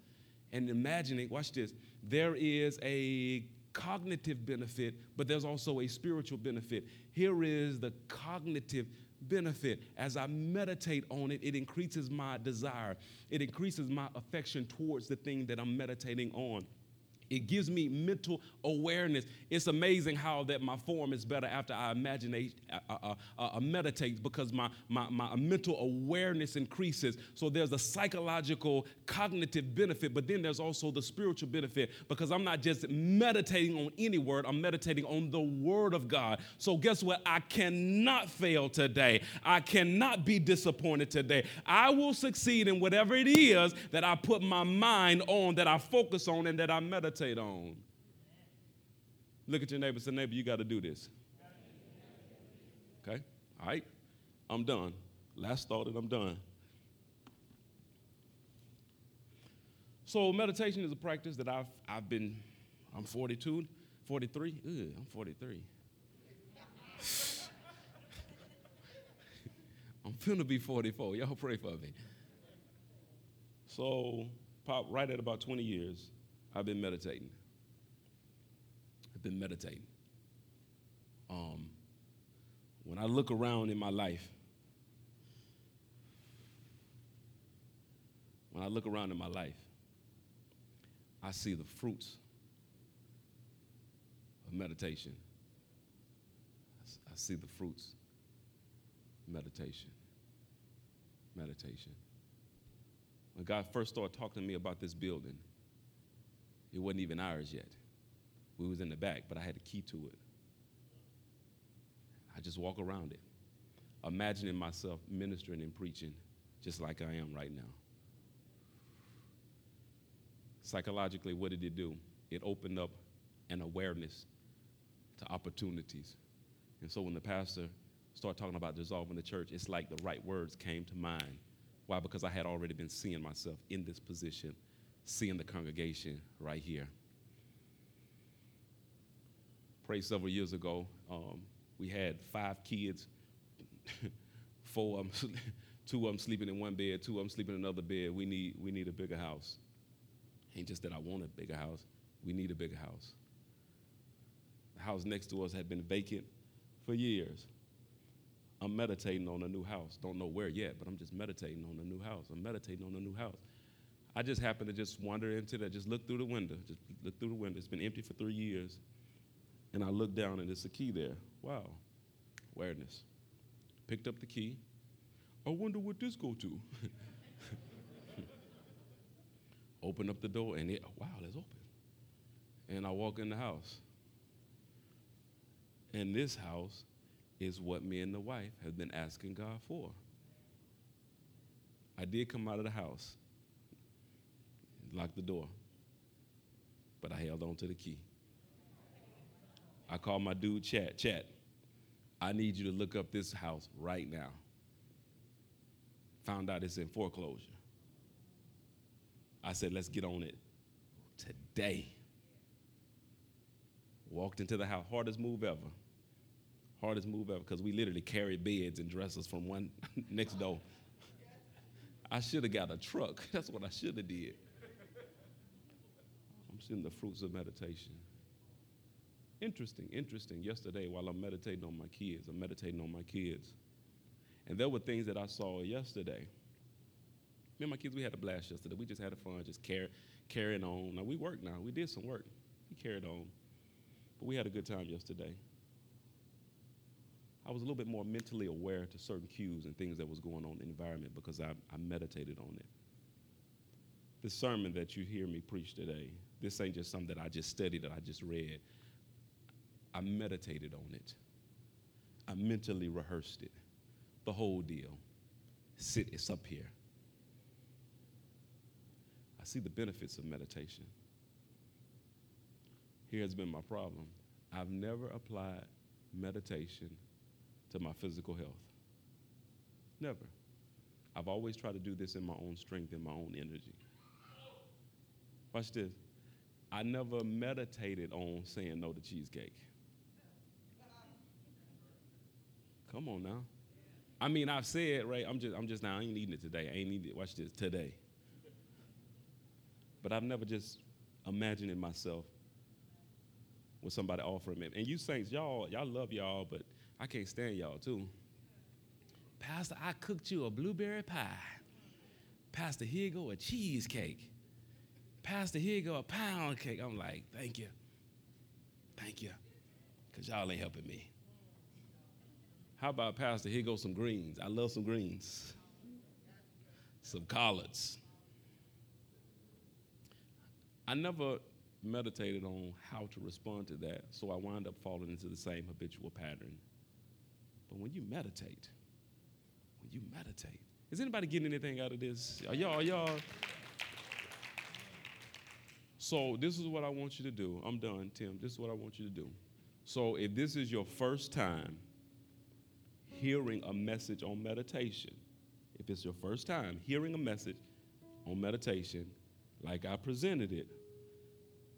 and imagining, watch this, there is a cognitive benefit, but there's also a spiritual benefit. Here is the cognitive benefit. As I meditate on it, it increases my desire, it increases my affection towards the thing that I'm meditating on. It gives me mental awareness. It's amazing how that my form is better after I imagine, uh, uh, uh, uh, meditate because my, my, my mental awareness increases. So there's a psychological, cognitive benefit, but then there's also the spiritual benefit because I'm not just meditating on any word, I'm meditating on the word of God. So guess what? I cannot fail today. I cannot be disappointed today. I will succeed in whatever it is that I put my mind on, that I focus on, and that I meditate on. Look at your neighbor say, neighbor, you got to do this. Okay? All right? I'm done. Last thought and I'm done. So meditation is a practice that I've, I've been, I'm 42, 43. Ugh, I'm 43. *laughs* I'm finna be 44. Y'all pray for me. So, pop right at about 20 years, I've been meditating. I've been meditating. Um, when I look around in my life, when I look around in my life, I see the fruits of meditation. I see the fruits meditation. Meditation. When God first started talking to me about this building, it wasn't even ours yet. We was in the back, but I had a key to it. I just walk around it, imagining myself ministering and preaching just like I am right now. Psychologically, what did it do? It opened up an awareness to opportunities. And so when the pastor started talking about dissolving the church, it's like the right words came to mind. Why? Because I had already been seeing myself in this position seeing the congregation right here. Pray several years ago, um, we had five kids, *laughs* four of them, *laughs* two of them sleeping in one bed, two of them sleeping in another bed. We need, we need a bigger house. Ain't just that I want a bigger house, we need a bigger house. The house next to us had been vacant for years. I'm meditating on a new house. Don't know where yet, but I'm just meditating on a new house. I'm meditating on a new house. I just happened to just wander into that, just look through the window, just look through the window. It's been empty for three years. And I looked down and there's a key there. Wow, awareness. Picked up the key. I wonder what this go to. *laughs* Open up the door, and it, wow, it's open. And I walk in the house. And this house is what me and the wife have been asking God for. I did come out of the house, locked the door, but I held on to the key. I called my dude, Chad. Chad, I need you to look up this house right now. Found out it's in foreclosure. I said, let's get on it today. Walked into the house, hardest move ever. Hardest move ever, because we literally carried beds and dressers from one *laughs* next door. I should have got a truck. *laughs* That's what I should have did. The fruits of meditation. Interesting, interesting. Yesterday, while I'm meditating on my kids, I'm meditating on my kids. And there were things that I saw yesterday. Me and my kids, we had a blast yesterday. We just had a fun, just carry, carrying on. Now, we worked now. We did some work. We carried on. But we had a good time yesterday. I was a little bit more mentally aware to certain cues and things that was going on in the environment because I, I meditated on it. The sermon that you hear me preach today, this ain't just something that I just studied, that I just read. I meditated on it. I mentally rehearsed it. The whole deal. Sit, it's up here. I see the benefits of meditation. Here has been my problem. I've never applied meditation to my physical health. Never. I've always tried to do this in my own strength in my own energy. Watch this. I never meditated on saying no to cheesecake. Come on now. I mean, I've said, right, I'm just, I'm just now, I ain't eating it today. I ain't eating it, watch this, today. But I've never just imagined myself with somebody offering me. And you saints, y'all, y'all love y'all, but I can't stand y'all too. Pastor, I cooked you a blueberry pie. Pastor, here go a cheesecake. Pastor, here you go a pound cake. I'm like, thank you. Thank you. Because y'all ain't helping me. How about Pastor, here go some greens. I love some greens. Some collards. I never meditated on how to respond to that, so I wind up falling into the same habitual pattern. But when you meditate, when you meditate, is anybody getting anything out of this? Are y'all, are y'all? So this is what I want you to do. I'm done, Tim. This is what I want you to do. So if this is your first time hearing a message on meditation, if it's your first time hearing a message on meditation, like I presented it,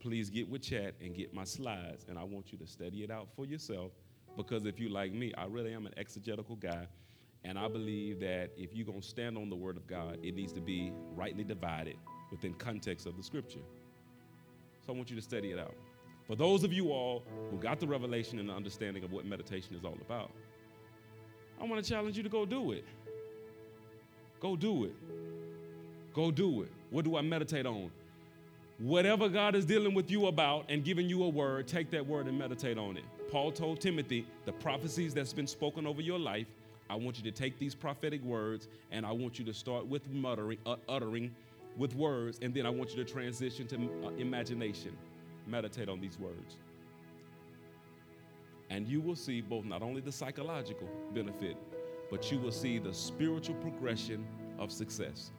please get with Chad and get my slides, and I want you to study it out for yourself. Because if you like me, I really am an exegetical guy, and I believe that if you're gonna stand on the Word of God, it needs to be rightly divided within context of the Scripture. So I want you to study it out. For those of you all who got the revelation and the understanding of what meditation is all about, I want to challenge you to go do it. Go do it. Go do it. What do I meditate on? Whatever God is dealing with you about and giving you a word, take that word and meditate on it. Paul told Timothy, the prophecies that's been spoken over your life, I want you to take these prophetic words and I want you to start with muttering, uh, uttering with words, and then I want you to transition to uh, imagination. Meditate on these words. And you will see both not only the psychological benefit, but you will see the spiritual progression of success.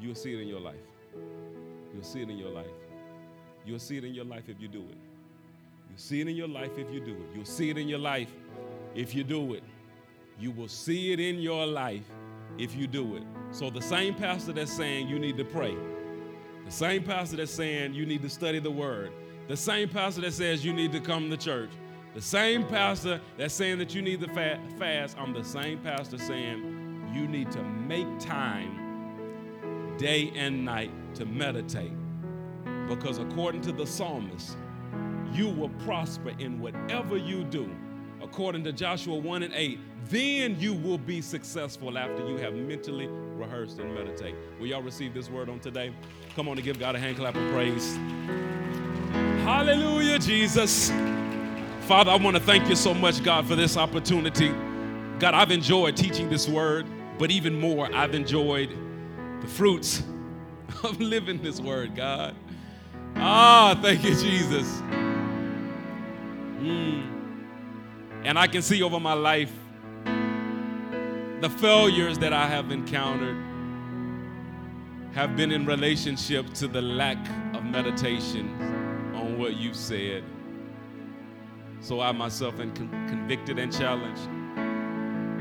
You'll see it in your life. You'll see it in your life. You'll see it in your life if you do it. You'll see it in your life if you do it. You'll see it in your life if you do it. You will see it in your life if you do it. So, the same pastor that's saying you need to pray, the same pastor that's saying you need to study the word, the same pastor that says you need to come to church, the same pastor that's saying that you need to fast, I'm the same pastor saying you need to make time day and night to meditate. Because according to the psalmist, you will prosper in whatever you do. According to Joshua 1 and 8, then you will be successful after you have mentally rehearsed and meditate. Will y'all receive this word on today? Come on and give God a hand clap of praise. Hallelujah, Jesus. Father, I want to thank you so much, God, for this opportunity. God, I've enjoyed teaching this word, but even more, I've enjoyed the fruits *laughs* of living this word, God. Ah, thank you, Jesus. Mm. And I can see over my life the failures that I have encountered have been in relationship to the lack of meditation on what you've said. So I myself am con- convicted and challenged.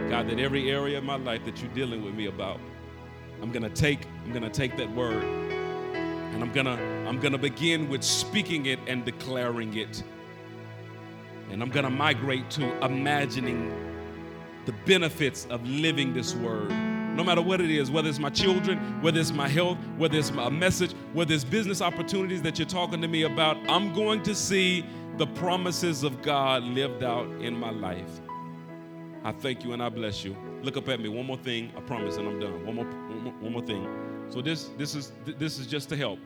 God, that every area of my life that you're dealing with me about, I'm gonna take, I'm gonna take that word and I'm gonna, I'm gonna begin with speaking it and declaring it. And I'm gonna migrate to imagining the benefits of living this word. No matter what it is, whether it's my children, whether it's my health, whether it's my message, whether it's business opportunities that you're talking to me about, I'm going to see the promises of God lived out in my life. I thank you and I bless you. Look up at me. One more thing, I promise, and I'm done. One more, one more, one more thing. So this, this is, this is just to help.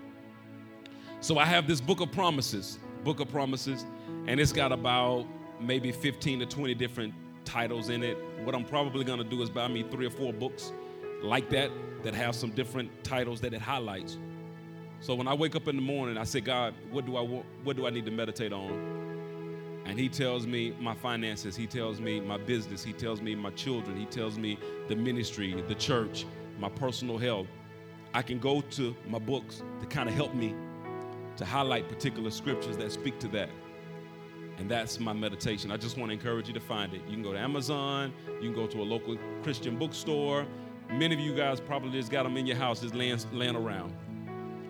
So I have this book of promises, book of promises, and it's got about maybe 15 to 20 different titles in it. What I'm probably gonna do is buy me three or four books like that that have some different titles that it highlights. So when I wake up in the morning, I say, God, what do I want, what do I need to meditate on? And he tells me my finances, he tells me my business, he tells me my children, he tells me the ministry, the church, my personal health. I can go to my books to kind of help me to highlight particular scriptures that speak to that. And that's my meditation. I just want to encourage you to find it. You can go to Amazon, you can go to a local Christian bookstore. Many of you guys probably just got them in your house, just laying, laying around.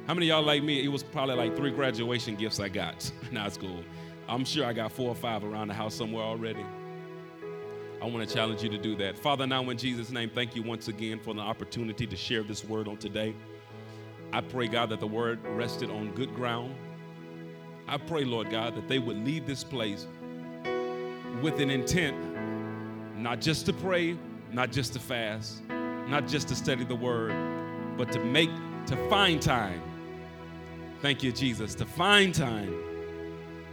How many y'all like me? It was probably like three graduation gifts I got. now it's cool. I'm sure I got four or five around the house somewhere already. I want to challenge you to do that. Father, now in Jesus' name, thank you once again for the opportunity to share this word on today. I pray, God, that the word rested on good ground. I pray, Lord God, that they would leave this place with an intent, not just to pray, not just to fast, not just to study the word, but to make, to find time. Thank you, Jesus, to find time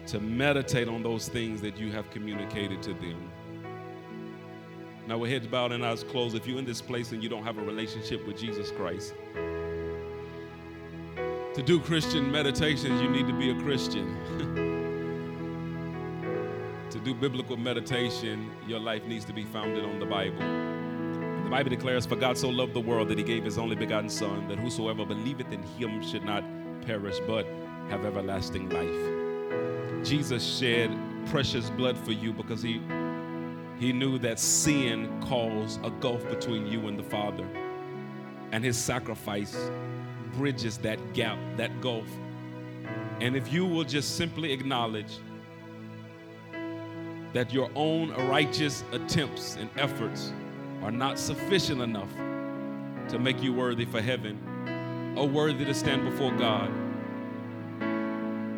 to meditate on those things that you have communicated to them. Now, with heads bowed and eyes closed, if you're in this place and you don't have a relationship with Jesus Christ, to do Christian meditations, you need to be a Christian. *laughs* to do biblical meditation, your life needs to be founded on the Bible. The Bible declares, For God so loved the world that he gave his only begotten Son, that whosoever believeth in him should not perish, but have everlasting life. Jesus shed precious blood for you because he, he knew that sin caused a gulf between you and the Father. And his sacrifice bridges that gap, that gulf. And if you will just simply acknowledge that your own righteous attempts and efforts are not sufficient enough to make you worthy for heaven or worthy to stand before God,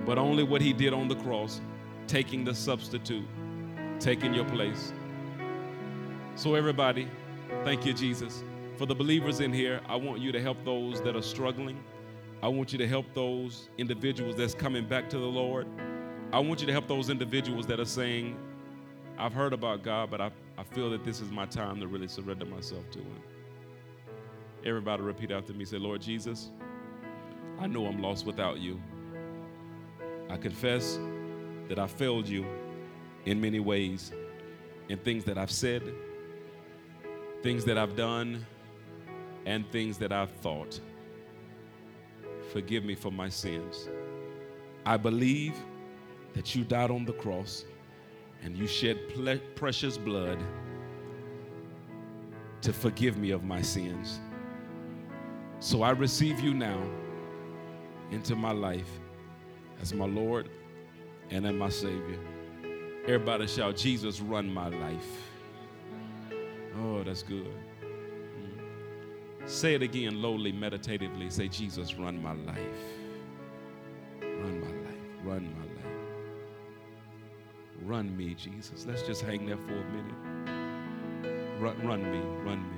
but only what He did on the cross, taking the substitute, taking your place. So, everybody, thank you, Jesus. For the believers in here, I want you to help those that are struggling. I want you to help those individuals that's coming back to the Lord. I want you to help those individuals that are saying, I've heard about God, but I, I feel that this is my time to really surrender myself to Him. Everybody repeat after me. Say, Lord Jesus, I know I'm lost without you. I confess that I failed you in many ways, in things that I've said, things that I've done, and things that I've thought. Forgive me for my sins. I believe that you died on the cross and you shed ple- precious blood to forgive me of my sins. So I receive you now into my life as my Lord and as my Savior. Everybody shout, Jesus, run my life. Oh, that's good. Say it again, lowly, meditatively. Say, Jesus, run my life. Run my life. Run my life. Run me, Jesus. Let's just hang there for a minute. Run, run me, run me.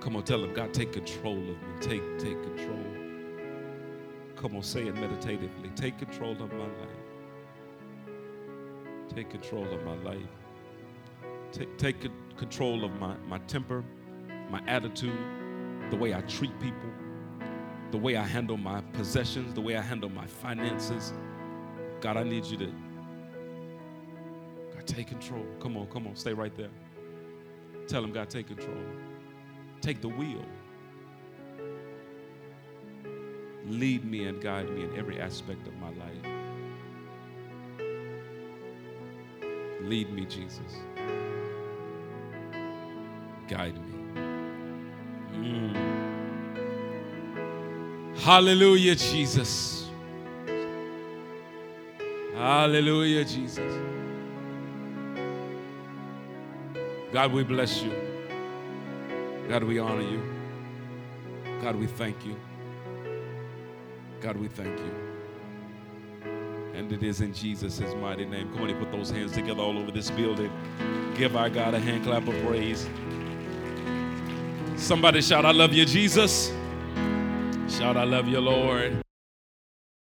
Come on, tell him, God, take control of me. Take, take control. Come on, say it meditatively. Take control of my life. Take control of my life. Take, take control of my, my temper, my attitude, the way I treat people, the way I handle my possessions, the way I handle my finances. God, I need you to God, take control. Come on, come on, stay right there. Tell him, God, take control. Take the wheel. Lead me and guide me in every aspect of my life. Lead me, Jesus. Guide me. Mm. Hallelujah, Jesus. Hallelujah, Jesus. God, we bless you. God, we honor you. God, we thank you. God, we thank you. And it is in Jesus' mighty name. Come on, put those hands together all over this building. Give our God a hand clap of praise. Somebody shout, I love you, Jesus. Shout, I love you, Lord.